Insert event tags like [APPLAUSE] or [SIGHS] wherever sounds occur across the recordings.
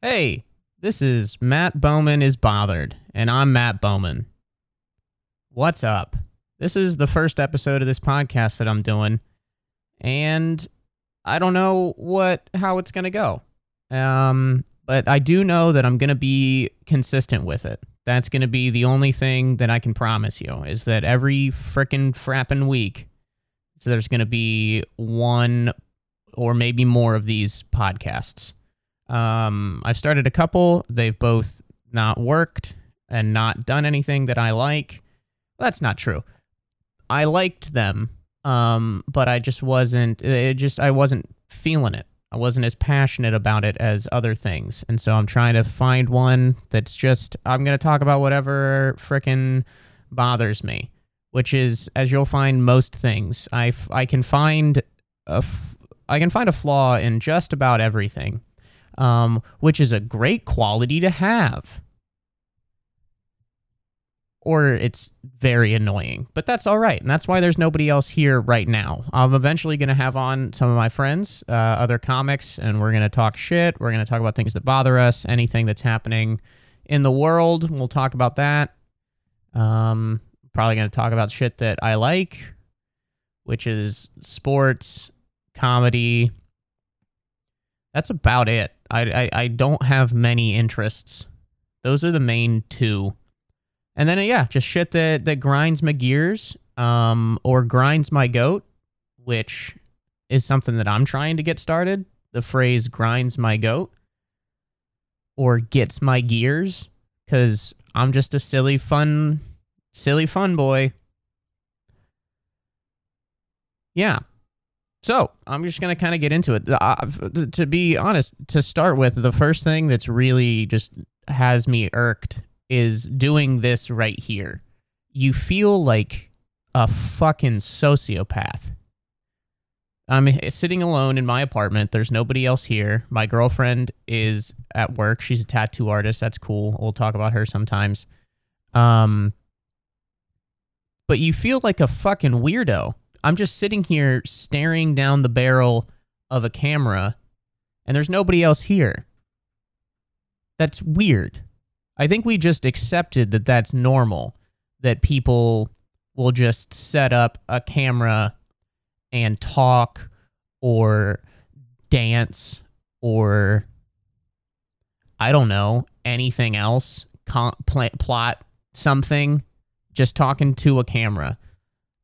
Hey, this is Matt Bowman is Bothered, and I'm Matt Bowman. What's up? This is the first episode of this podcast that I'm doing, and I don't know what how it's gonna go. Um, but I do know that I'm gonna be consistent with it. That's gonna be the only thing that I can promise you is that every frickin' frappin' week, so there's gonna be one or maybe more of these podcasts. Um, I've started a couple. They've both not worked and not done anything that I like. That's not true. I liked them, um, but I just wasn't. It just I wasn't feeling it. I wasn't as passionate about it as other things, and so I'm trying to find one that's just. I'm gonna talk about whatever frickin' bothers me, which is, as you'll find most things, I I can find a I can find a flaw in just about everything um, which is a great quality to have. Or it's very annoying, but that's all right. And that's why there's nobody else here right now. I'm eventually going to have on some of my friends, uh, other comics, and we're going to talk shit. We're going to talk about things that bother us, anything that's happening in the world. We'll talk about that. Um, probably going to talk about shit that I like, which is sports, comedy. That's about it. I, I, I don't have many interests. Those are the main two. And then, uh, yeah, just shit that, that grinds my gears um, or grinds my goat, which is something that I'm trying to get started. The phrase grinds my goat or gets my gears because I'm just a silly, fun, silly, fun boy. Yeah, so I'm just going to kind of get into it. Uh, to be honest, to start with, the first thing that's really just has me irked is doing this right here. You feel like a fucking sociopath. I'm sitting alone in my apartment. There's nobody else here. My girlfriend is at work. She's a tattoo artist. That's cool. We'll talk about her sometimes. Um, but you feel like a fucking weirdo I'm just sitting here staring down the barrel of a camera and there's nobody else here. That's weird. I think we just accepted that that's normal, that people will just set up a camera and talk or dance or I don't know, anything else, con- pl- plot something, just talking to a camera.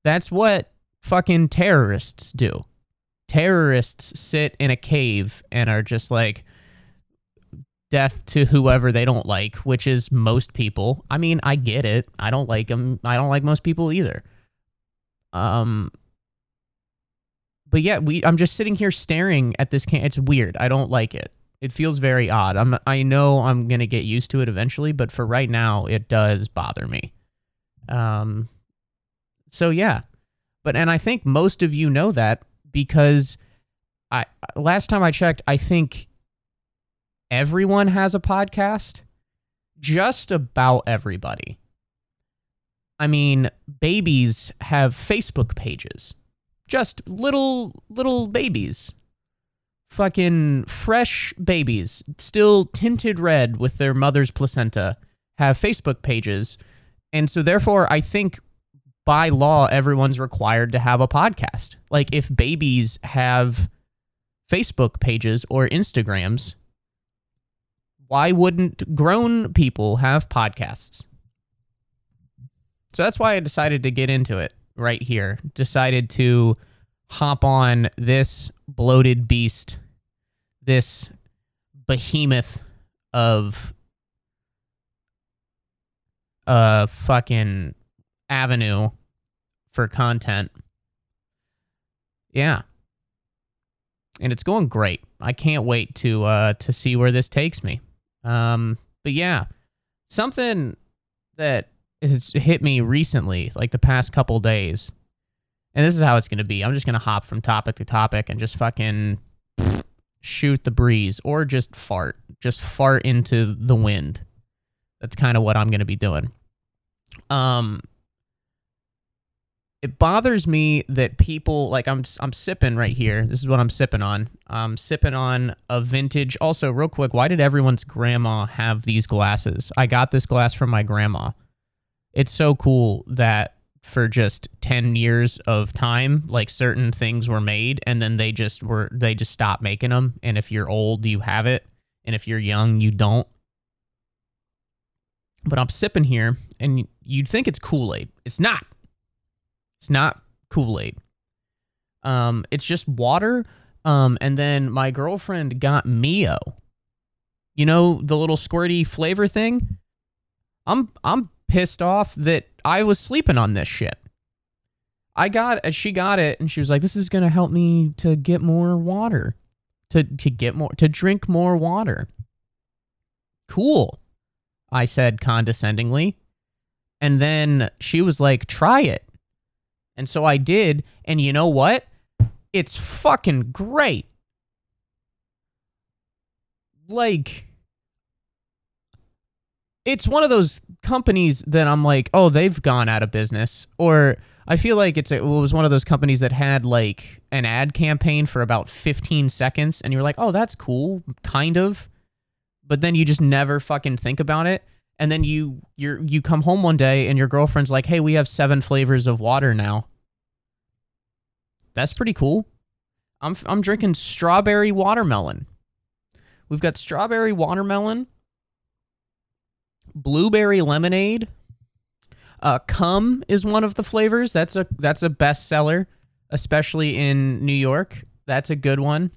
That's what fucking terrorists do. Terrorists sit in a cave and are just like death to whoever they don't like, which is most people. I mean, I get it. I don't like them. I don't like most people either. Um but yeah, we I'm just sitting here staring at this can it's weird. I don't like it. It feels very odd. I'm I know I'm going to get used to it eventually, but for right now it does bother me. Um so yeah, but and I think most of you know that because I last time I checked, I think everyone has a podcast. Just about everybody. I mean, babies have Facebook pages. Just little little babies. Fucking fresh babies, still tinted red with their mother's placenta, have Facebook pages. And so therefore I think by law, everyone's required to have a podcast. Like if babies have Facebook pages or Instagrams, why wouldn't grown people have podcasts? So that's why I decided to get into it right here. Decided to hop on this bloated beast, this behemoth of a fucking avenue for content. Yeah. And it's going great. I can't wait to uh to see where this takes me. Um but yeah, something that has hit me recently, like the past couple days. And this is how it's going to be. I'm just going to hop from topic to topic and just fucking shoot the breeze or just fart. Just fart into the wind. That's kind of what I'm going to be doing. Um it bothers me that people like I'm I'm sipping right here. This is what I'm sipping on. I'm sipping on a vintage. Also, real quick, why did everyone's grandma have these glasses? I got this glass from my grandma. It's so cool that for just 10 years of time like certain things were made and then they just were they just stopped making them and if you're old you have it and if you're young you don't but i'm sipping here and you'd think it's kool-aid it's not it's not Kool Aid. Um, it's just water. Um, and then my girlfriend got Mio. You know the little squirty flavor thing. I'm I'm pissed off that I was sleeping on this shit. I got as she got it and she was like, "This is gonna help me to get more water, to to get more to drink more water." Cool, I said condescendingly, and then she was like, "Try it." And so I did, and you know what? It's fucking great. Like, it's one of those companies that I'm like, oh, they've gone out of business. Or I feel like it's a, it was one of those companies that had like an ad campaign for about 15 seconds, and you're like, oh, that's cool, kind of. But then you just never fucking think about it and then you you you come home one day and your girlfriend's like, "Hey, we have seven flavors of water now." That's pretty cool. I'm I'm drinking strawberry watermelon. We've got strawberry watermelon, blueberry lemonade. Uh, cum is one of the flavors. That's a that's a bestseller, especially in New York. That's a good one.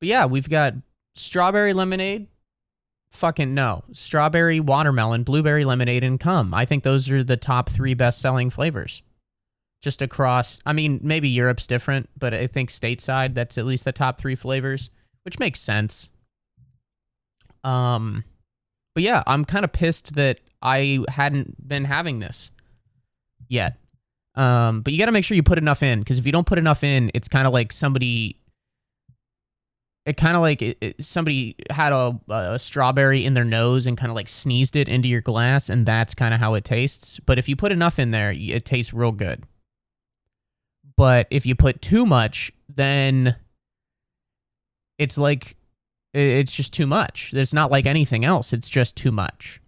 But yeah, we've got strawberry lemonade, fucking no. Strawberry watermelon, blueberry lemonade, and cum. I think those are the top three best selling flavors. Just across, I mean, maybe Europe's different, but I think stateside, that's at least the top three flavors, which makes sense. Um, but yeah, I'm kind of pissed that I hadn't been having this yet. Um, but you got to make sure you put enough in because if you don't put enough in, it's kind of like somebody it kind of like it, it, somebody had a, a strawberry in their nose and kind of like sneezed it into your glass and that's kind of how it tastes. But if you put enough in there it tastes real good. But if you put too much then it's like it's just too much. It's not like anything else. It's just too much.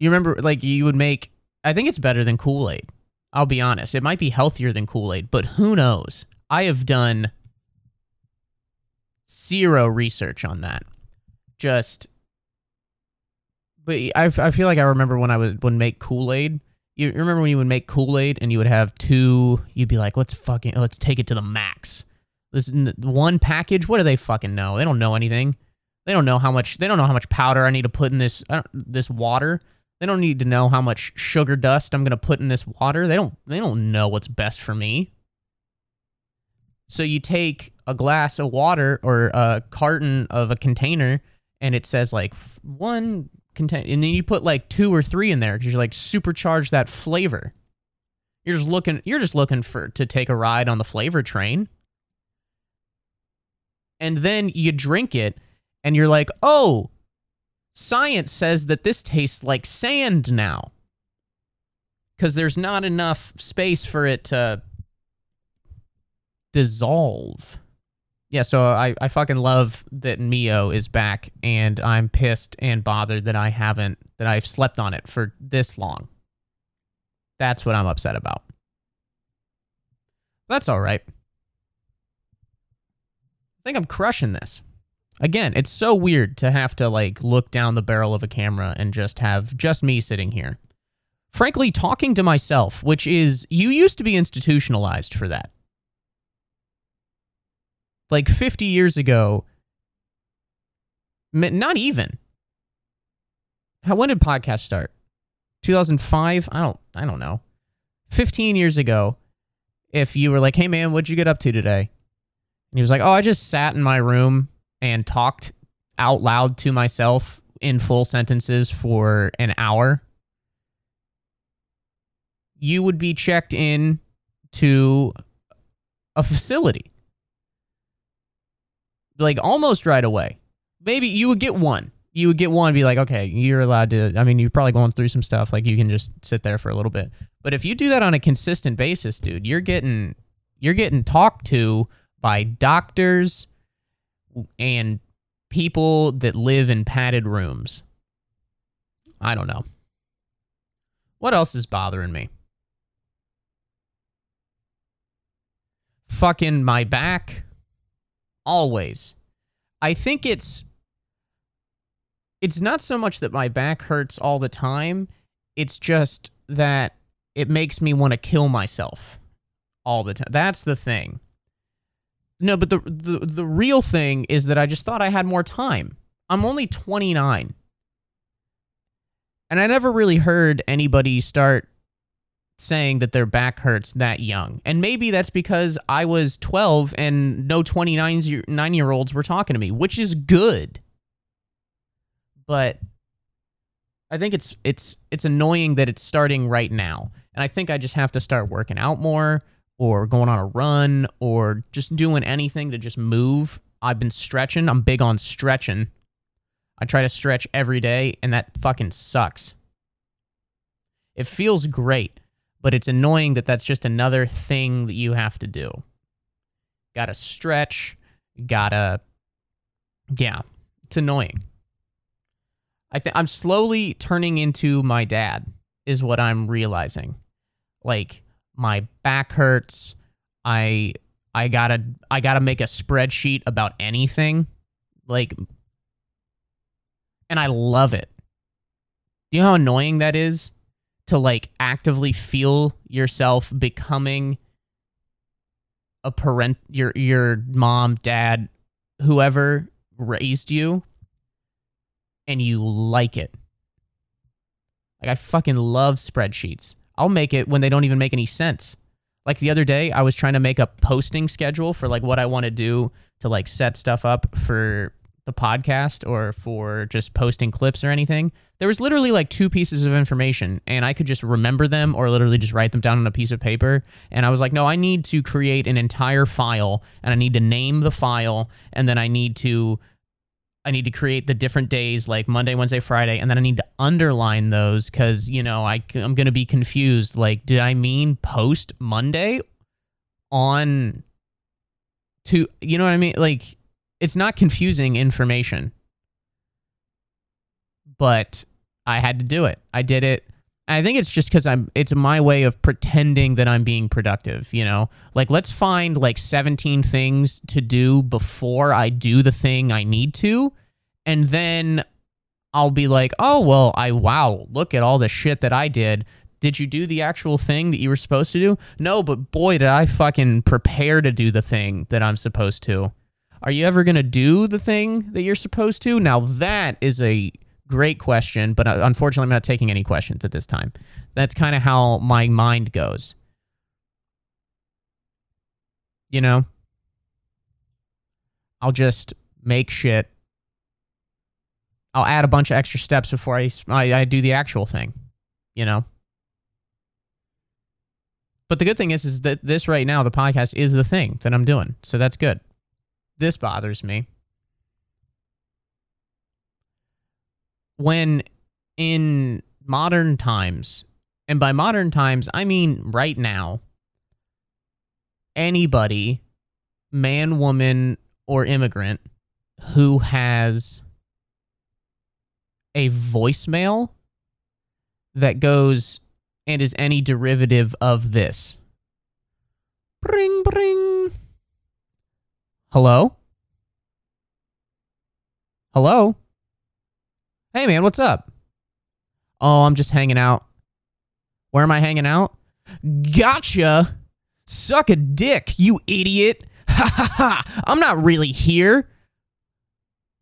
You remember like you would make i think it's better than kool-aid. I'll be honest. It might be healthier than kool-aid but who knows I have done zero research on that. Just, but I, I feel like I remember when I would would make Kool Aid. You remember when you would make Kool Aid and you would have two? You'd be like, let's fucking let's take it to the max. This one package. What do they fucking know? They don't know anything. They don't know how much. They don't know how much powder I need to put in this this water. They don't need to know how much sugar dust I'm gonna put in this water. They don't. They don't know what's best for me. So you take a glass of water or a carton of a container and it says like one contain and then you put like two or three in there because you're like supercharge that flavor. You're just looking you're just looking for to take a ride on the flavor train. And then you drink it and you're like, "Oh, science says that this tastes like sand now." Cuz there's not enough space for it to dissolve. Yeah, so I, I fucking love that Mio is back, and I'm pissed and bothered that I haven't, that I've slept on it for this long. That's what I'm upset about. That's all right. I think I'm crushing this. Again, it's so weird to have to like look down the barrel of a camera and just have just me sitting here. Frankly, talking to myself, which is, you used to be institutionalized for that like 50 years ago not even. How when did podcast start? 2005 i don't i don't know. 15 years ago if you were like hey man what'd you get up to today? And he was like oh i just sat in my room and talked out loud to myself in full sentences for an hour. You would be checked in to a facility like almost right away. Maybe you would get one. you would get one be like, okay, you're allowed to. I mean, you're probably going through some stuff. Like you can just sit there for a little bit. But if you do that on a consistent basis, dude, you're getting you're getting talked to by doctors and people that live in padded rooms. I don't know. What else is bothering me? Fucking my back. Always. I think it's it's not so much that my back hurts all the time, it's just that it makes me want to kill myself all the time. That's the thing. No, but the, the the real thing is that I just thought I had more time. I'm only 29. And I never really heard anybody start saying that their back hurts that young. And maybe that's because I was 12 and no 29 year olds were talking to me, which is good. But I think it's it's it's annoying that it's starting right now. And I think I just have to start working out more or going on a run or just doing anything to just move. I've been stretching. I'm big on stretching. I try to stretch every day, and that fucking sucks. It feels great, but it's annoying that that's just another thing that you have to do. Gotta stretch, gotta. Yeah, it's annoying. I think I'm slowly turning into my dad, is what I'm realizing. Like, my back hurts. I I gotta I gotta make a spreadsheet about anything. Like and I love it. Do you know how annoying that is? To like actively feel yourself becoming a parent your your mom, dad, whoever raised you and you like it. Like I fucking love spreadsheets. I'll make it when they don't even make any sense. Like the other day, I was trying to make a posting schedule for like what I want to do to like set stuff up for the podcast or for just posting clips or anything. There was literally like two pieces of information and I could just remember them or literally just write them down on a piece of paper. And I was like, no, I need to create an entire file and I need to name the file and then I need to I need to create the different days like Monday, Wednesday, Friday, and then I need to underline those because you know I I'm gonna be confused. Like, did I mean post Monday on to you know what I mean? Like, it's not confusing information, but I had to do it. I did it. I think it's just because I'm. It's my way of pretending that I'm being productive. You know, like let's find like 17 things to do before I do the thing I need to, and then I'll be like, oh well, I wow, look at all the shit that I did. Did you do the actual thing that you were supposed to do? No, but boy, did I fucking prepare to do the thing that I'm supposed to. Are you ever gonna do the thing that you're supposed to? Now that is a Great question, but uh, unfortunately, I'm not taking any questions at this time. That's kind of how my mind goes. You know, I'll just make shit. I'll add a bunch of extra steps before I, I, I do the actual thing, you know? But the good thing is, is that this right now, the podcast is the thing that I'm doing. So that's good. This bothers me. when in modern times, and by modern times, I mean right now, anybody, man, woman, or immigrant who has a voicemail that goes and is any derivative of this. Bring, bring. Hello? Hello? Hey, man, what's up? Oh, I'm just hanging out. Where am I hanging out? Gotcha. Suck a dick, you idiot. [LAUGHS] Ha ha ha. I'm not really here.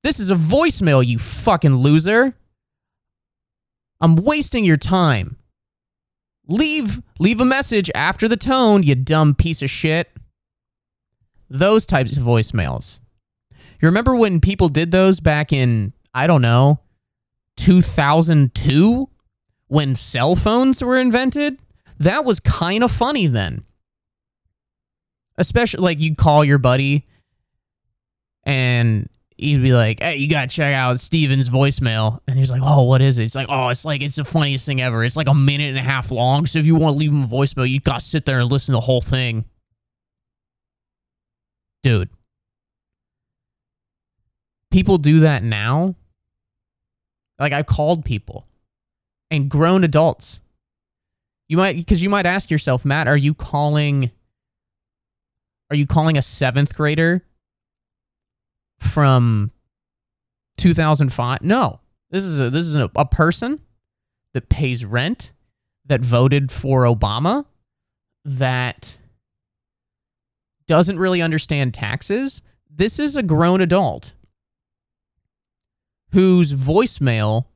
This is a voicemail, you fucking loser. I'm wasting your time. Leave leave a message after the tone, you dumb piece of shit. Those types of voicemails. You remember when people did those back in I don't know, 2002 when cell phones were invented, that was kind of funny then. Especially like you'd call your buddy and he'd be like, "Hey, you gotta check out Steven's voicemail," and he's like, "Oh, what is it?" It's like, "Oh, it's like it's the funniest thing ever. It's like a minute and a half long. So if you want to leave him a voicemail, you gotta sit there and listen to the whole thing." Dude, people do that now. Like I've called people and grown adults. You might because you might ask yourself, Matt, are you calling are you calling a 7th grader from 2005? No. This is a this is a, a person that pays rent, that voted for Obama, that doesn't really understand taxes. This is a grown adult whose voicemail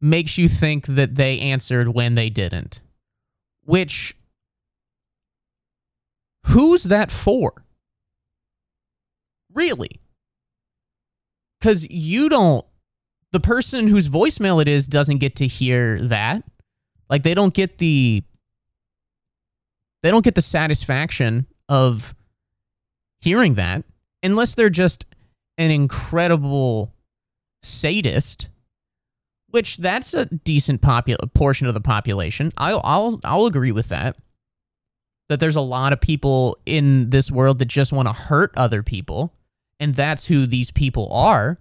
makes you think that they answered when they didn't. Which, who's that for? Really? Because you don't, the person whose voicemail it is doesn't get to hear that. Like, they don't get the, they don't get the satisfaction of hearing that unless they're just an incredible sadist which that's a decent popul- portion of the population. I'll, I'll I'll agree with that. That there's a lot of people in this world that just want to hurt other people, and that's who these people are.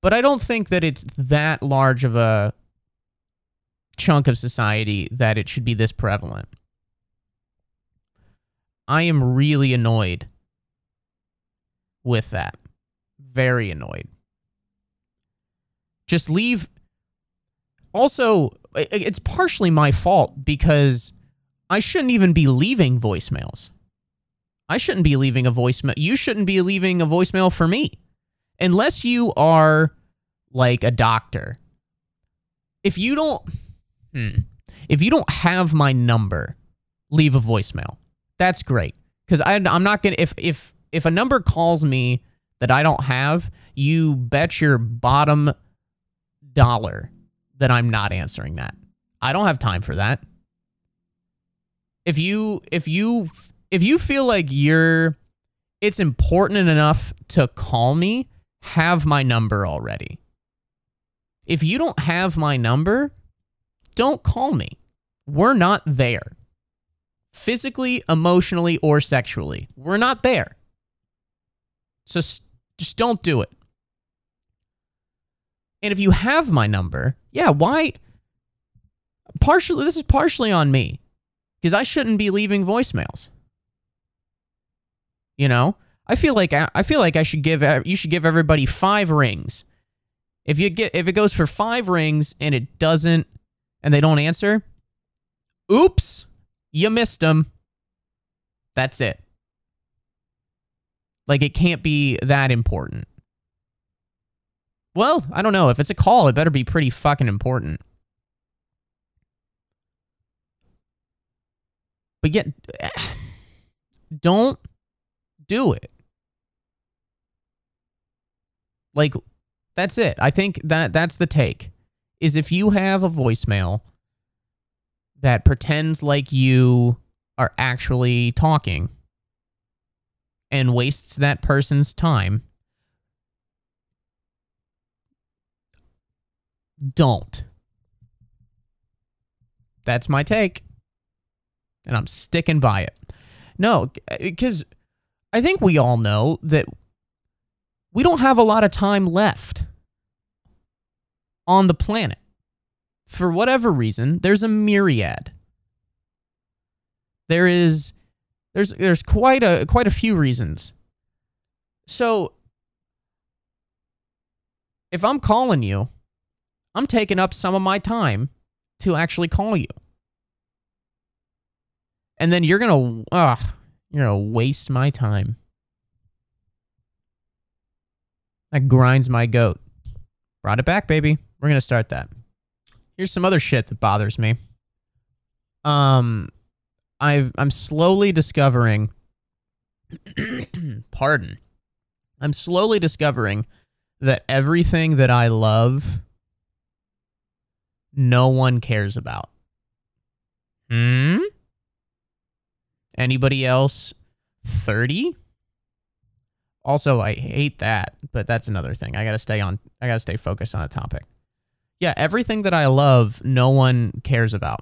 But I don't think that it's that large of a chunk of society that it should be this prevalent. I am really annoyed with that. Very annoyed. Just leave also, it's partially my fault because I shouldn't even be leaving voicemails. I shouldn't be leaving a voicemail. You shouldn't be leaving a voicemail for me unless you are like a doctor. If you don't, hmm, if you don't have my number, leave a voicemail. That's great because I'm not gonna. If if if a number calls me that I don't have, you bet your bottom dollar that I'm not answering that. I don't have time for that. If you if you if you feel like you're it's important enough to call me, have my number already. If you don't have my number, don't call me. We're not there. Physically, emotionally, or sexually. We're not there. So just don't do it. And if you have my number, yeah, why? Partially, this is partially on me because I shouldn't be leaving voicemails. You know, I feel like I, feel like I should give you should give everybody five rings. If you get if it goes for five rings and it doesn't and they don't answer, oops, you missed them. That's it. Like it can't be that important. Well, I don't know. If it's a call, it better be pretty fucking important. But yet, [SIGHS] don't do it. Like, that's it. I think that that's the take. Is if you have a voicemail that pretends like you are actually talking and wastes that person's time don't. That's my take. And I'm sticking by it. No, because I think we all know that we don't have a lot of time left on the planet. For whatever reason, there's a myriad. There is there's there's quite a quite a few reasons. So if I'm calling you I'm taking up some of my time to actually call you. And then you're going to uh you're going to waste my time. That grinds my goat. Brought it back, baby. We're going to start that. Here's some other shit that bothers me. Um I've I'm slowly discovering [CLEARS THROAT] pardon. I'm slowly discovering that everything that I love no one cares about. Hmm? Anybody else 30? Also, I hate that, but that's another thing. I got to stay on I got to stay focused on a topic. Yeah, everything that I love, no one cares about.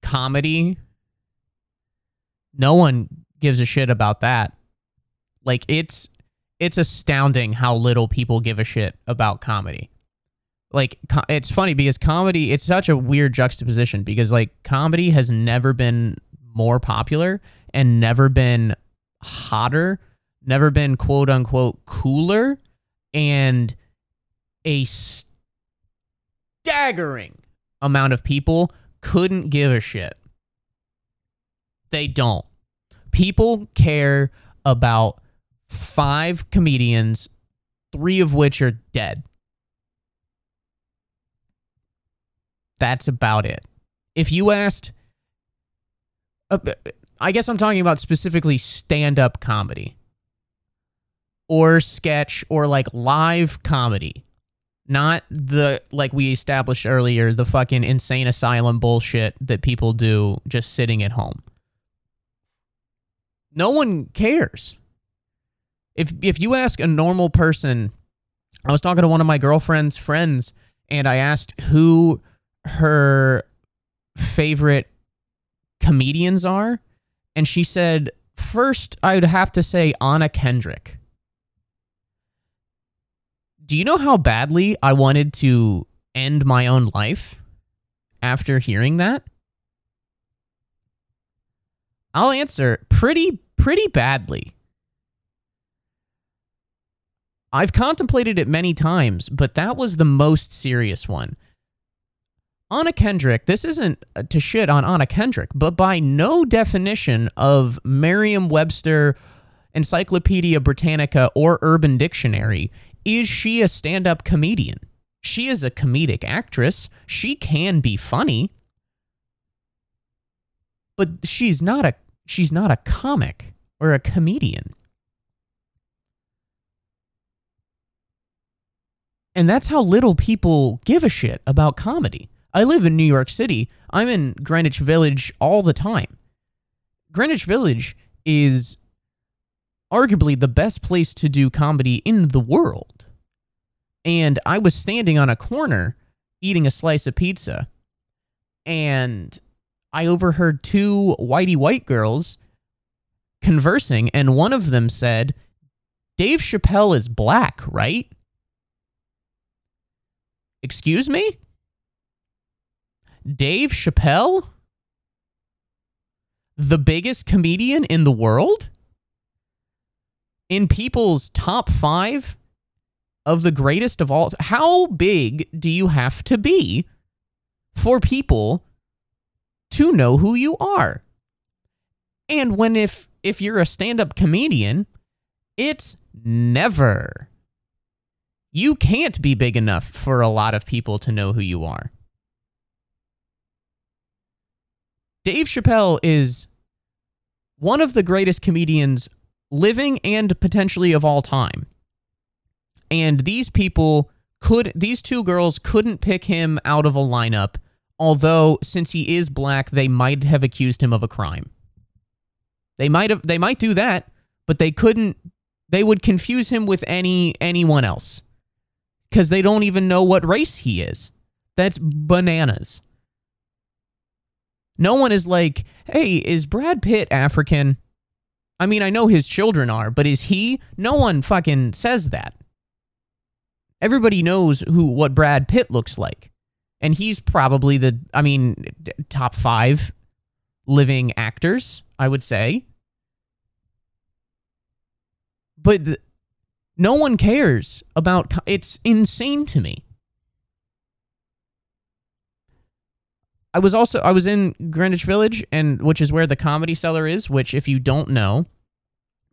Comedy, no one gives a shit about that. Like it's it's astounding how little people give a shit about comedy. Like it's funny because comedy it's such a weird juxtaposition because like comedy has never been more popular and never been hotter, never been quote unquote cooler and a staggering amount of people couldn't give a shit. They don't. People care about five comedians, three of which are dead. That's about it. If you asked, uh, I guess I'm talking about specifically stand up comedy or sketch or like live comedy. Not the, like we established earlier, the fucking insane asylum bullshit that people do just sitting at home. No one cares. If if you ask a normal person, I was talking to one of my girlfriend's friends and I asked who her favorite comedians are, and she said first I would have to say Anna Kendrick. Do you know how badly I wanted to end my own life after hearing that? I'll answer pretty pretty badly. I've contemplated it many times, but that was the most serious one. Anna Kendrick, this isn't to shit on Anna Kendrick, but by no definition of Merriam Webster, Encyclopedia Britannica, or Urban Dictionary is she a stand up comedian. She is a comedic actress. She can be funny. But she's not a she's not a comic or a comedian. And that's how little people give a shit about comedy. I live in New York City. I'm in Greenwich Village all the time. Greenwich Village is arguably the best place to do comedy in the world. And I was standing on a corner eating a slice of pizza, and I overheard two whitey white girls conversing, and one of them said, Dave Chappelle is black, right? Excuse me? Dave Chappelle? The biggest comedian in the world? In people's top five of the greatest of all? How big do you have to be for people to know who you are? And when if if you're a stand-up comedian, it's never you can't be big enough for a lot of people to know who you are. Dave Chappelle is one of the greatest comedians living and potentially of all time. And these people could, these two girls couldn't pick him out of a lineup, although since he is black, they might have accused him of a crime. They might have, they might do that, but they couldn't, they would confuse him with any, anyone else because they don't even know what race he is. That's bananas. No one is like, hey, is Brad Pitt African? I mean, I know his children are, but is he? No one fucking says that. Everybody knows who what Brad Pitt looks like. And he's probably the I mean, top 5 living actors, I would say. But no one cares about it's insane to me. I was also I was in Greenwich Village and which is where the Comedy Cellar is, which if you don't know,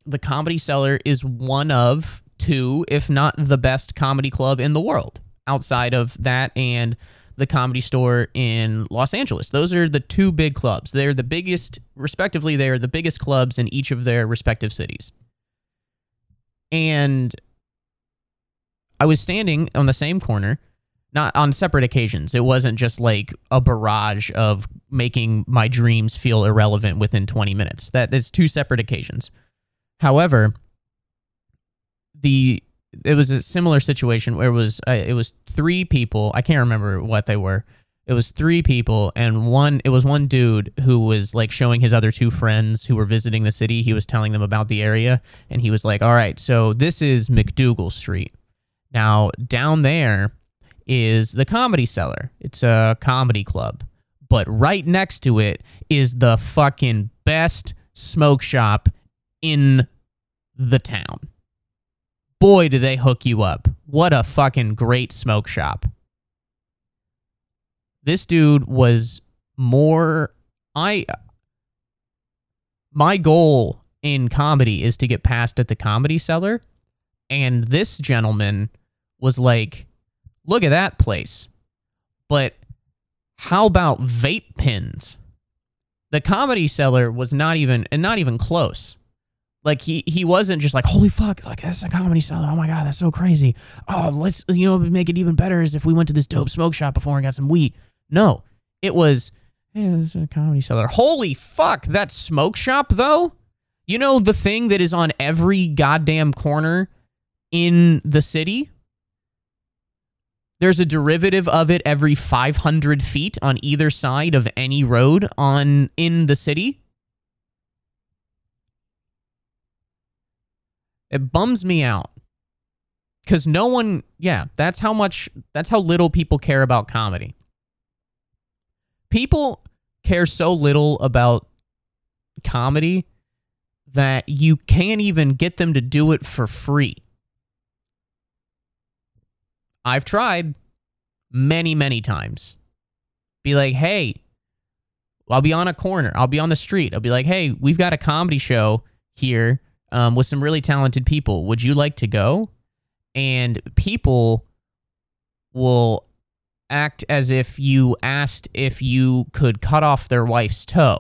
the Comedy Cellar is one of two, if not the best comedy club in the world. Outside of that and the Comedy Store in Los Angeles. Those are the two big clubs. They're the biggest respectively, they are the biggest clubs in each of their respective cities. And I was standing on the same corner, not on separate occasions. It wasn't just like a barrage of making my dreams feel irrelevant within 20 minutes. That is two separate occasions. However, the it was a similar situation where it was uh, it was three people. I can't remember what they were. It was three people and one it was one dude who was like showing his other two friends who were visiting the city. He was telling them about the area and he was like, "All right, so this is MacDougal Street. Now, down there is the Comedy Cellar. It's a comedy club. But right next to it is the fucking best smoke shop in the town. Boy, do they hook you up. What a fucking great smoke shop. This dude was more I my goal in comedy is to get passed at the comedy cellar and this gentleman was like look at that place. But how about vape pens? The comedy cellar was not even and not even close. Like he he wasn't just like holy fuck like that's a comedy cellar oh my god that's so crazy. Oh let's you know make it even better is if we went to this dope smoke shop before and got some weed. No it was hey, it's a comedy cellar holy fuck that smoke shop though? You know the thing that is on every goddamn corner in the city there's a derivative of it every 500 feet on either side of any road on in the city It bums me out. Cuz no one, yeah, that's how much that's how little people care about comedy. People care so little about comedy that you can't even get them to do it for free. I've tried many, many times. Be like, hey, I'll be on a corner. I'll be on the street. I'll be like, hey, we've got a comedy show here um, with some really talented people. Would you like to go? And people will act as if you asked if you could cut off their wife's toe.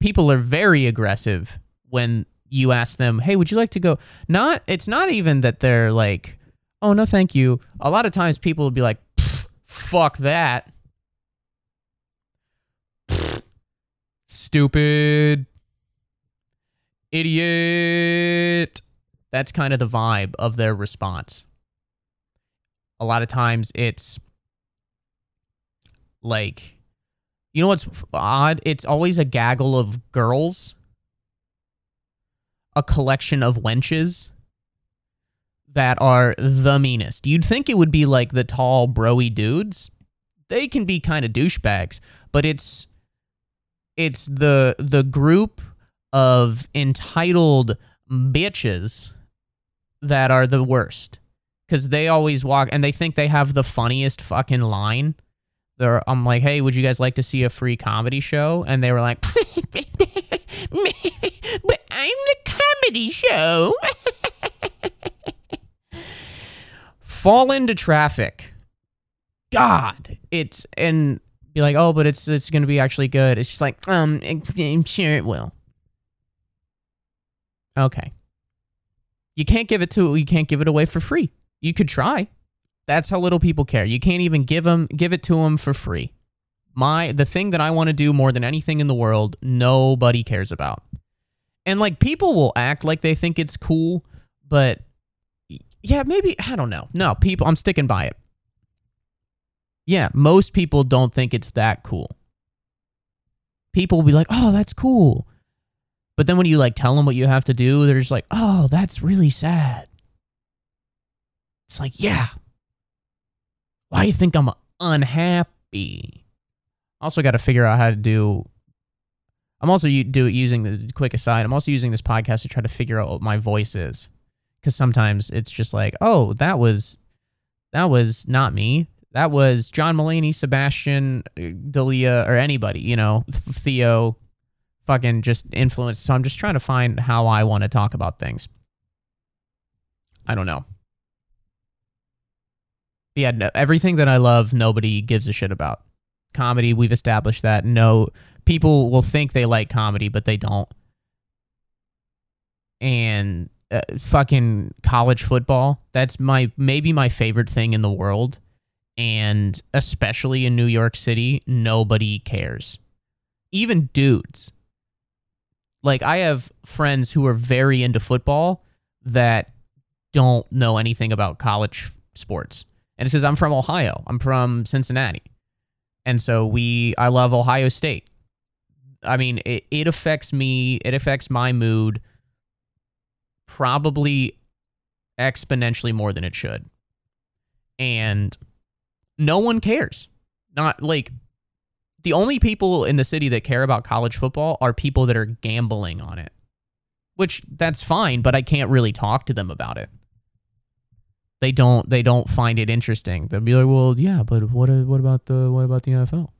People are very aggressive when you ask them, "Hey, would you like to go?" Not it's not even that they're like, "Oh, no, thank you." A lot of times people will be like, "Fuck that." Stupid idiot. That's kind of the vibe of their response. A lot of times it's like, you know what's odd? It's always a gaggle of girls, a collection of wenches that are the meanest. You'd think it would be like the tall, broy dudes. They can be kind of douchebags, but it's it's the the group of entitled bitches that are the worst because they always walk and they think they have the funniest fucking line. They're, I'm like, hey, would you guys like to see a free comedy show? And they were like, [LAUGHS] but I'm the comedy show. [LAUGHS] Fall into traffic. God, it's and be like, oh, but it's it's gonna be actually good. It's just like, um, I'm sure it will. Okay. You can't give it to you can't give it away for free. You could try. That's how little people care. You can't even give them give it to them for free. My the thing that I want to do more than anything in the world, nobody cares about. And like people will act like they think it's cool, but yeah, maybe I don't know. No, people I'm sticking by it. Yeah, most people don't think it's that cool. People will be like, "Oh, that's cool." But then when you like tell them what you have to do, they're just like, "Oh, that's really sad." It's like, "Yeah. Why do you think I'm unhappy?" Also got to figure out how to do I'm also do it using the quick aside. I'm also using this podcast to try to figure out what my voice is. Cuz sometimes it's just like, "Oh, that was that was not me. That was John Mulaney, Sebastian uh, Dalia, or anybody, you know, Theo, fucking just influence. So I'm just trying to find how I want to talk about things. I don't know. Yeah, no, everything that I love, nobody gives a shit about. Comedy, we've established that. No, people will think they like comedy, but they don't. And uh, fucking college football, that's my maybe my favorite thing in the world. And especially in New York City, nobody cares. Even dudes like I have friends who are very into football that don't know anything about college sports. And it says I'm from Ohio. I'm from Cincinnati. And so we I love Ohio State. I mean, it, it affects me, it affects my mood probably exponentially more than it should. And no one cares. Not like the only people in the city that care about college football are people that are gambling on it. Which that's fine, but I can't really talk to them about it. They don't they don't find it interesting. They'll be like, "Well, yeah, but what what about the what about the NFL?"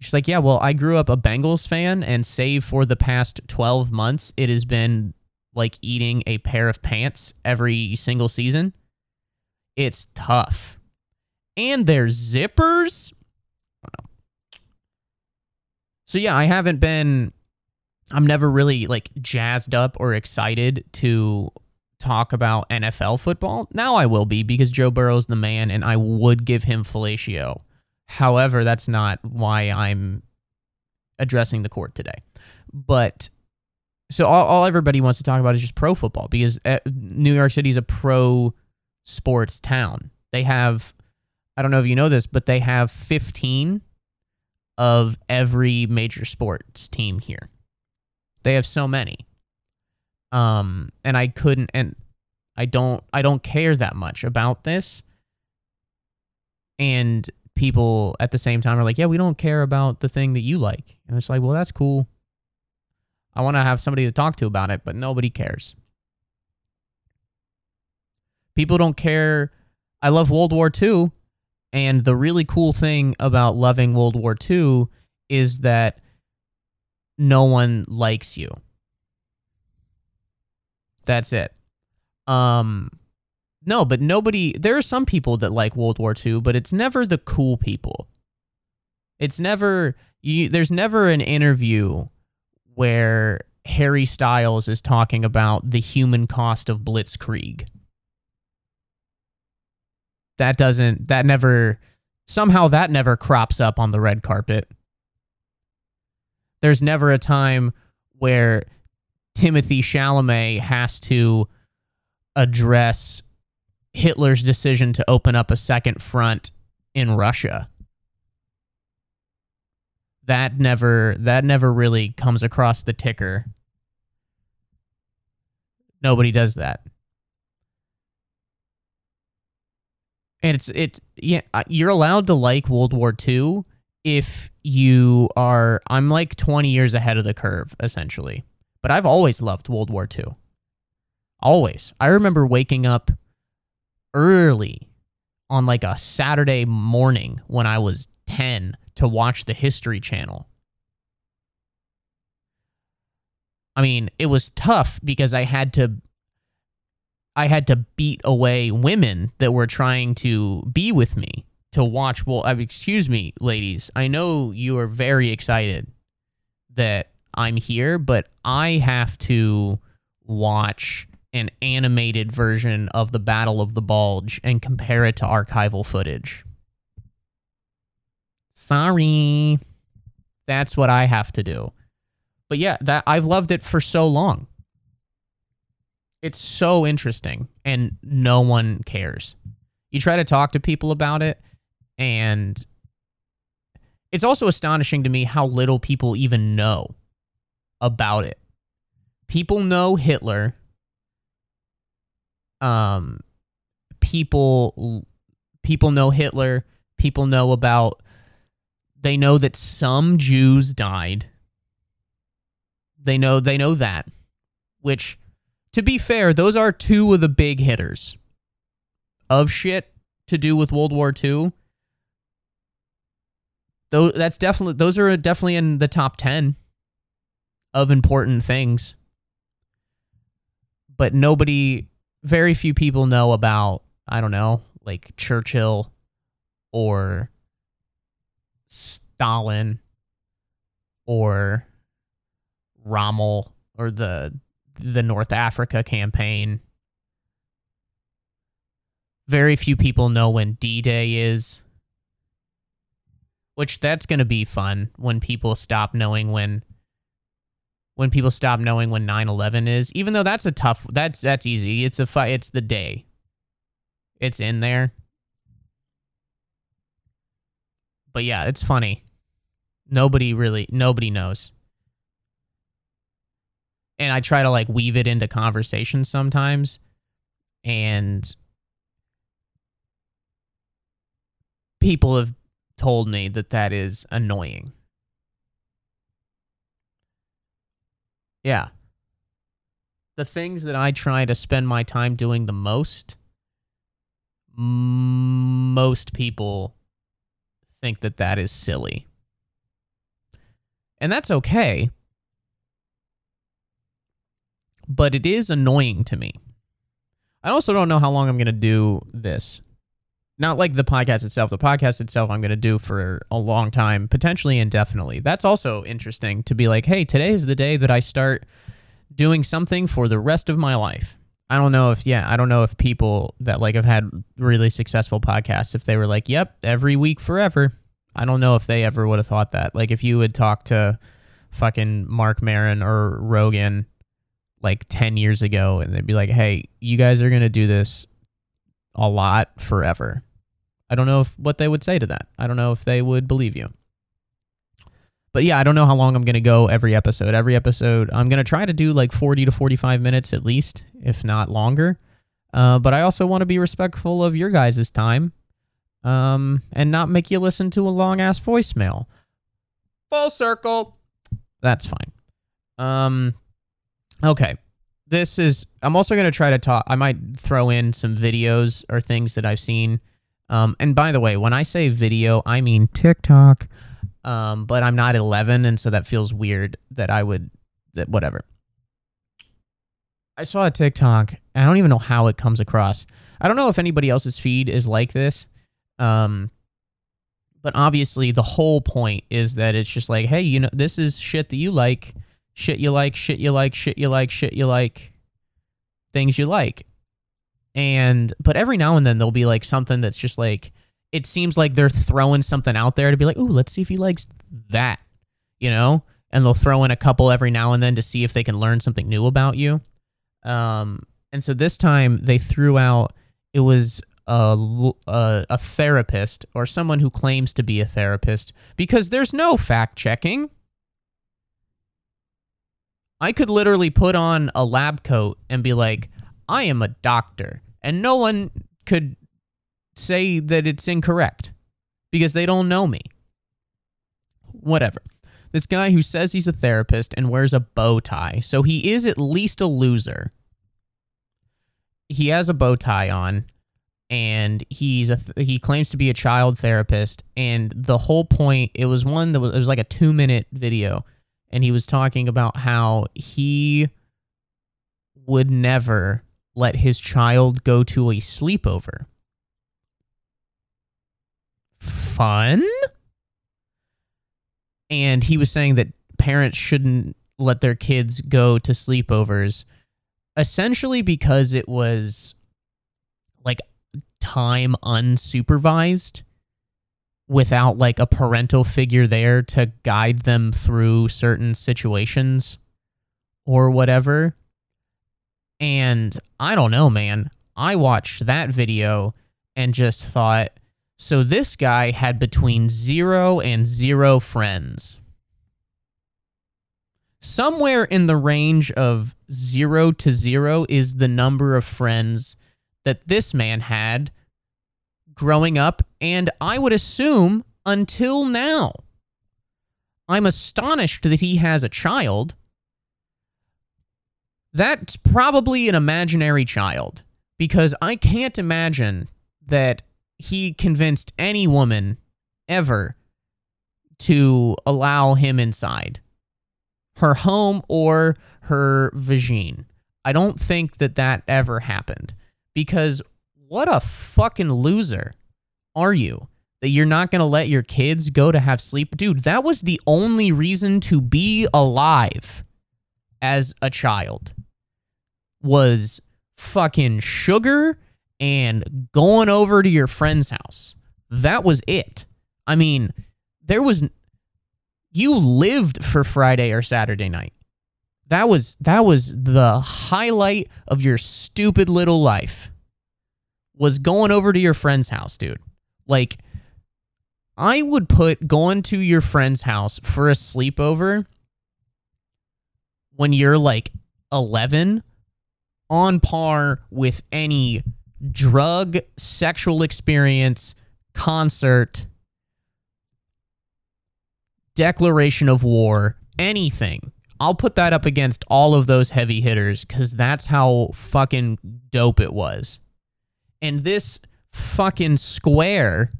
She's like, "Yeah, well, I grew up a Bengals fan and save for the past 12 months, it has been like eating a pair of pants every single season. It's tough. And there's zippers. So yeah, I haven't been I'm never really like jazzed up or excited to talk about NFL football. Now I will be because Joe Burrow's the man and I would give him fellatio. However, that's not why I'm addressing the court today. But so all, all everybody wants to talk about is just pro football because uh, New York City is a pro sports town. They have, I don't know if you know this, but they have 15 of every major sports team here. They have so many. Um, and I couldn't, and I don't, I don't care that much about this. And people at the same time are like, yeah, we don't care about the thing that you like. And it's like, well, that's cool. I want to have somebody to talk to about it, but nobody cares. People don't care. I love World War II. And the really cool thing about loving World War II is that no one likes you. That's it. Um no, but nobody there are some people that like World War II, but it's never the cool people. It's never you there's never an interview where Harry Styles is talking about the human cost of blitzkrieg. That doesn't, that never, somehow that never crops up on the red carpet. There's never a time where Timothée Chalamet has to address Hitler's decision to open up a second front in Russia that never that never really comes across the ticker. Nobody does that. And it's it's yeah, you're allowed to like World War II if you are I'm like 20 years ahead of the curve essentially. But I've always loved World War II. Always. I remember waking up early on like a Saturday morning when I was 10 to watch the History Channel. I mean, it was tough because I had to I had to beat away women that were trying to be with me to watch well, excuse me, ladies. I know you are very excited that I'm here, but I have to watch an animated version of the Battle of the Bulge and compare it to archival footage. Sorry. That's what I have to do. But yeah, that I've loved it for so long. It's so interesting and no one cares. You try to talk to people about it and it's also astonishing to me how little people even know about it. People know Hitler. Um people people know Hitler. People know about they know that some Jews died. They know they know that. Which to be fair, those are two of the big hitters of shit to do with World War II. Though that's definitely those are definitely in the top 10 of important things. But nobody very few people know about I don't know, like Churchill or Stalin or Rommel or the the North Africa campaign. Very few people know when D-Day is. Which that's going to be fun when people stop knowing when when people stop knowing when 9/11 is, even though that's a tough that's that's easy. It's a it's the day. It's in there. But yeah, it's funny. Nobody really nobody knows. And I try to like weave it into conversations sometimes and people have told me that that is annoying. Yeah. The things that I try to spend my time doing the most, most people think that that is silly. And that's okay. But it is annoying to me. I also don't know how long I'm going to do this. Not like the podcast itself. The podcast itself, I'm going to do for a long time, potentially indefinitely. That's also interesting to be like, hey, today is the day that I start doing something for the rest of my life. I don't know if, yeah, I don't know if people that like have had really successful podcasts, if they were like, yep, every week forever. I don't know if they ever would have thought that. Like, if you would talk to fucking Marc Maron or Rogan like 10 years ago and they'd be like, hey, you guys are going to do this a lot forever. I don't know if, what they would say to that. I don't know if they would believe you. But yeah, I don't know how long I'm going to go every episode. Every episode, I'm going to try to do like 40 to 45 minutes at least, if not longer. Uh, but I also want to be respectful of your guys' time um, and not make you listen to a long ass voicemail. Full circle. That's fine. Um, okay. This is, I'm also going to try to talk, I might throw in some videos or things that I've seen um, and by the way, when I say video, I mean TikTok. Um, but I'm not 11, and so that feels weird that I would, that whatever. I saw a TikTok. I don't even know how it comes across. I don't know if anybody else's feed is like this. Um, but obviously, the whole point is that it's just like, hey, you know, this is shit that you like, shit you like, shit you like, shit you like, shit you like, things you like and but every now and then there'll be like something that's just like it seems like they're throwing something out there to be like, "Ooh, let's see if he likes that," you know, and they'll throw in a couple every now and then to see if they can learn something new about you. Um, and so this time they threw out it was a, a, a therapist or someone who claims to be a therapist because there's no fact checking. I could literally put on a lab coat and be like, I am a doctor, and no one could say that it's incorrect because they don't know me. Whatever. This guy who says he's a therapist and wears a bow tie, so he is at least a loser. He has a bow tie on and he's a he claims to be a child therapist and the whole point it was one that was it was like a 2 minute video and he was talking about how he would never let his child go to a sleepover. Fun? And he was saying that parents shouldn't let their kids go to sleepovers essentially because it was like time unsupervised without like a parental figure there to guide them through certain situations or whatever. And I don't know, man. I watched that video and just thought, so this guy had between zero and zero friends. Somewhere in the range of zero to zero is the number of friends that this man had growing up, and I would assume until now. I'm astonished that he has a child that's probably an imaginary child because I can't imagine that he convinced any woman ever to allow him inside her home or her vagine. I don't think that that ever happened because what a fucking loser are you that you're not going to let your kids go to have sleep? Dude, that was the only reason to be alive as a child was fucking sugar and going over to your friend's house. That was it. I mean, there was you lived for Friday or Saturday night. That was that was the highlight of your stupid little life. Was going over to your friend's house, dude. Like I would put going to your friend's house for a sleepover when you're like 11 on par with any drug, sexual experience, concert, declaration of war, anything. I'll put that up against all of those heavy hitters because that's how fucking dope it was. And this fucking square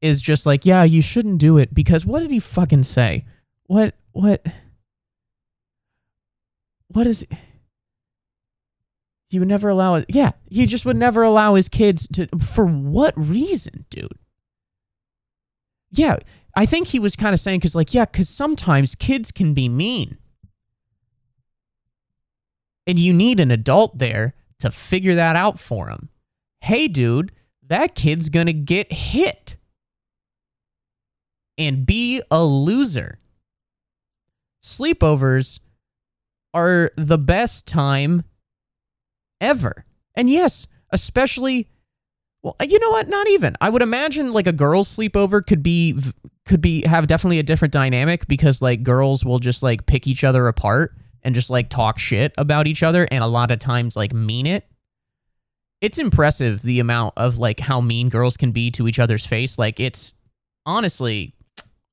is just like, yeah, you shouldn't do it because what did he fucking say? What, what, what is, he would never allow it. Yeah, he just would never allow his kids to, for what reason, dude? Yeah, I think he was kind of saying, because, like, yeah, because sometimes kids can be mean. And you need an adult there to figure that out for him. Hey, dude, that kid's going to get hit and be a loser. Sleepovers are the best time ever. And yes, especially well, uh, you know what? Not even. I would imagine like a girls' sleepover could be could be have definitely a different dynamic because like girls will just like pick each other apart and just like talk shit about each other and a lot of times like mean it. It's impressive the amount of like how mean girls can be to each other's face. Like it's honestly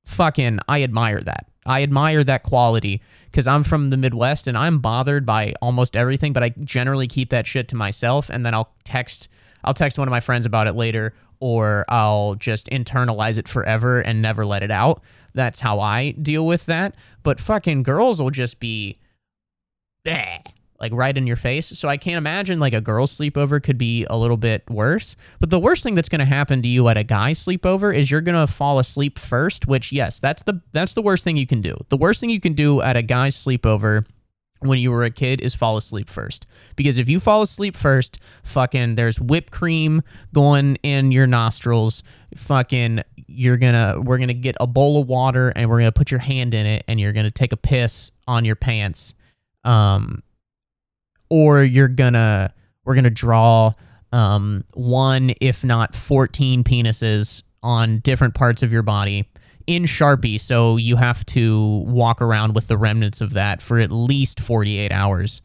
fucking I admire that. I admire that quality because I'm from the Midwest and I'm bothered by almost everything, but I generally keep that shit to myself and then I'll text I'll text one of my friends about it later or I'll just internalize it forever and never let it out. That's how I deal with that. But fucking girls will just be like right in your face. So I can't imagine like a girl's sleepover could be a little bit worse. But the worst thing that's going to happen to you at a guy's sleepover is you're going to fall asleep first, which yes, that's the that's the worst thing you can do. The worst thing you can do at a guy's sleepover when you were a kid is fall asleep first. Because if you fall asleep first, fucking there's whipped cream going in your nostrils. Fucking you're gonna we're gonna get a bowl of water and we're gonna put your hand in it and you're gonna take a piss on your pants. Um or you're gonna we're gonna draw um one, if not fourteen penises on different parts of your body in Sharpie, so you have to walk around with the remnants of that for at least 48 hours.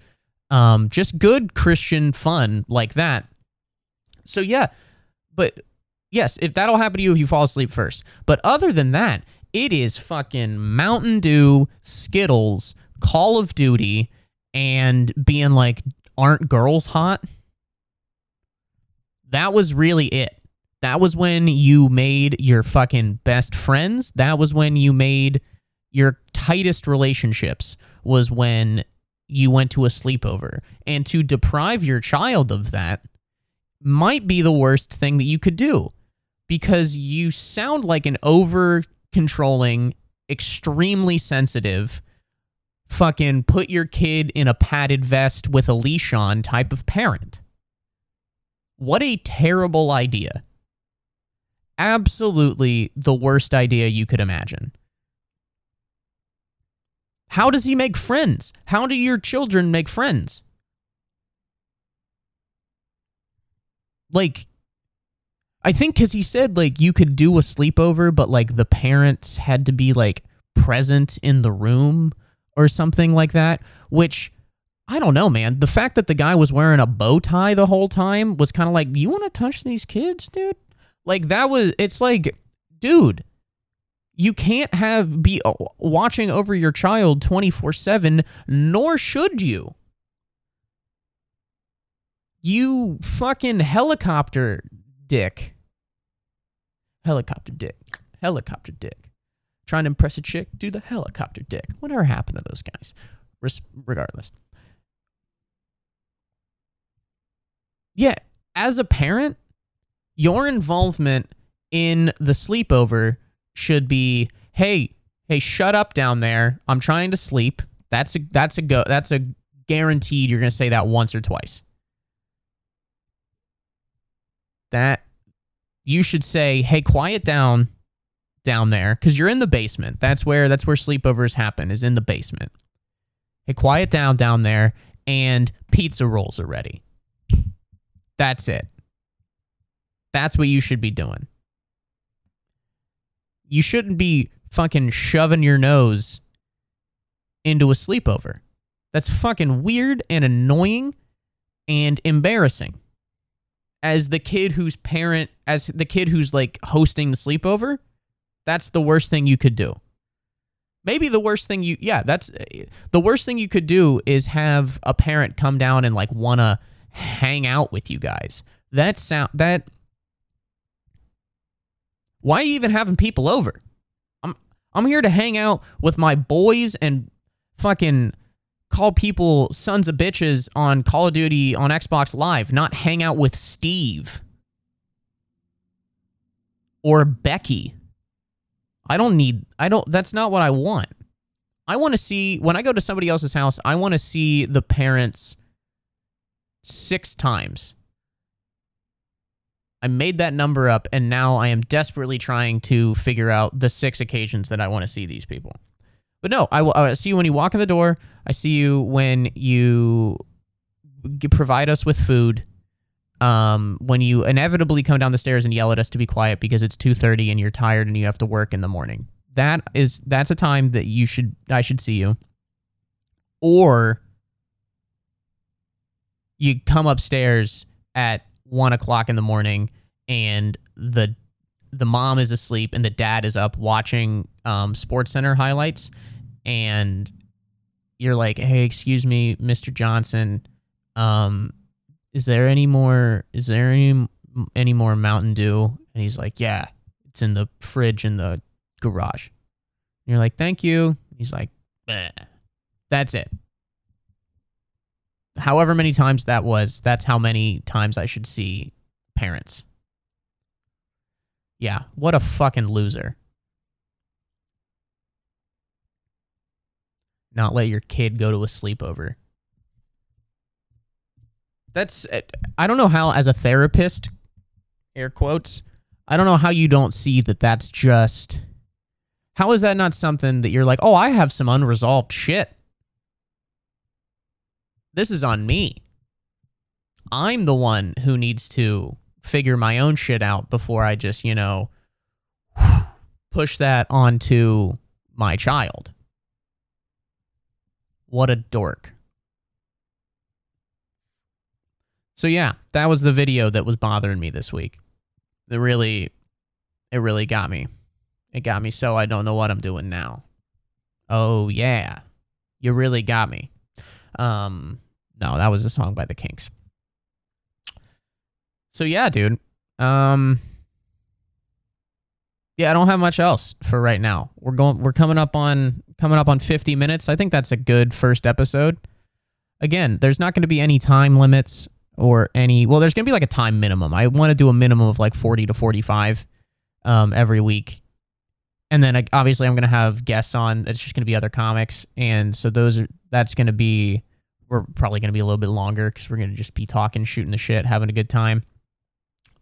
Um, just good Christian fun like that. So yeah, but yes, if that'll happen to you if you fall asleep first. But other than that, it is fucking Mountain Dew, Skittles, Call of Duty, and being like, aren't girls hot? That was really it. That was when you made your fucking best friends. That was when you made your tightest relationships, was when you went to a sleepover. And to deprive your child of that might be the worst thing that you could do because you sound like an over controlling, extremely sensitive, fucking put your kid in a padded vest with a leash on type of parent. What a terrible idea absolutely the worst idea you could imagine. How does he make friends? How do your children make friends? Like, I think because he said, like, you could do a sleepover, but, like, the parents had to be, like, present in the room or something like that, which. I don't know, man. The fact that the guy was wearing a bow tie the whole time was kind of like, you want to touch these kids, dude? Like that was it's like dude, you can't have be uh, watching over your child 24/7 nor should you. You fucking helicopter dick. Helicopter dick. Helicopter dick. Trying to impress a chick, do the helicopter dick. Whatever happened to those guys? Res- regardless. Yeah, as a parent, your involvement in the sleepover should be hey hey shut up down there i'm trying to sleep that's a that's a go that's a guaranteed you're going to say that once or twice that you should say hey quiet down down there cuz you're in the basement that's where that's where sleepovers happen is in the basement Hey, quiet down down there, and pizza rolls are ready. That's it. That's what you should be doing. You shouldn't be fucking shoving your nose into a sleepover. That's fucking weird and annoying and embarrassing. As the kid whose parent, as the kid who's like hosting the sleepover, that's the worst thing you could do. Maybe the worst thing you, yeah, that's eh, the worst thing you could do is have a parent come down and like want to hang out with you guys. That sound, that, why are you even having people over? I'm, I'm here to hang out with my boys and fucking call people sons of bitches on Call of Duty on Xbox Live, not hang out with Steve or Becky. I don't need, I don't, that's not what I want. I want to see, when I go to somebody else's house, I want to see the parents six times. I made that number up, and now I am desperately trying to figure out the six occasions that I want to see these people. But no, I, will I see you when you walk in the door. I see you when you provide us with food. Um, when you inevitably come down the stairs and yell at us to be quiet because it's 2:30 and you're tired and you have to work in the morning. That is that's a time that you should I should see you. Or you come upstairs at one o'clock in the morning and the the mom is asleep and the dad is up watching um, SportsCenter highlights, and you're like, "Hey, excuse me, Mr. Johnson, um, is there any more? Is there any any more Mountain Dew?" And he's like, "Yeah, it's in the fridge in the garage." And you're like, "Thank you." He's like, Bleh. "That's it." However many times that was, that's how many times I should see parents. Yeah, what a fucking loser. Not let your kid go to a sleepover. That's I don't know how as a therapist air quotes, I don't know how you don't see that that's just how is that not something that you're like, "Oh, I have some unresolved shit." This is on me. I'm the one who needs to figure my own shit out before I just, you know, [SIGHS] push that onto my child. What a dork. So yeah, that was the video that was bothering me this week. It really it really got me. It got me so I don't know what I'm doing now. Oh yeah. You really got me. Um no, that was a song by the Kinks. So yeah, dude. Um Yeah, I don't have much else for right now. We're going we're coming up on coming up on 50 minutes. I think that's a good first episode. Again, there's not going to be any time limits or any well, there's going to be like a time minimum. I want to do a minimum of like 40 to 45 um every week. And then obviously I'm going to have guests on. It's just going to be other comics and so those are that's going to be we're probably going to be a little bit longer because we're going to just be talking, shooting the shit, having a good time.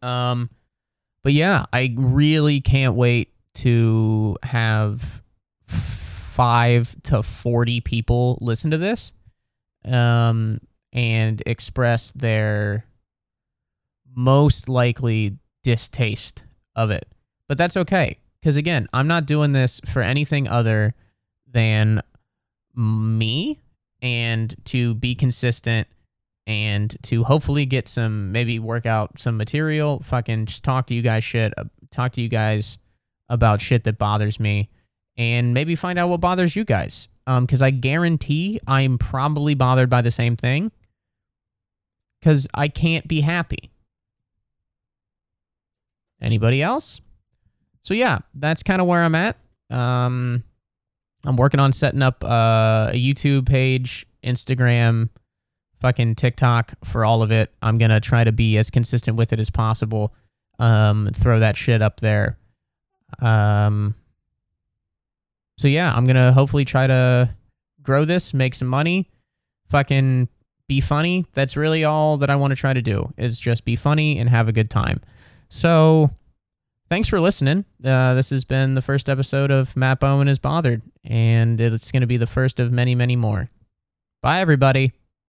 Um, but yeah, I really can't wait to have five to 40 people listen to this um, and express their most likely distaste of it. But that's okay. Because again, I'm not doing this for anything other than me and to be consistent and to hopefully get some maybe work out some material fucking just talk to you guys shit uh, talk to you guys about shit that bothers me and maybe find out what bothers you guys um because i guarantee i'm probably bothered by the same thing because i can't be happy anybody else so yeah that's kind of where i'm at um i'm working on setting up uh, a youtube page instagram fucking TikTok for all of it. I'm gonna try to be as consistent with it as possible. Um, throw that shit up there. Um, so yeah, I'm gonna hopefully try to grow this, make some money, fucking be funny. That's really all that I want to try to do is just be funny and have a good time. So thanks for listening. Uh, this has been the first episode of Matt Bowman is bothered, and it's going to be the first of many, many more. Bye, everybody.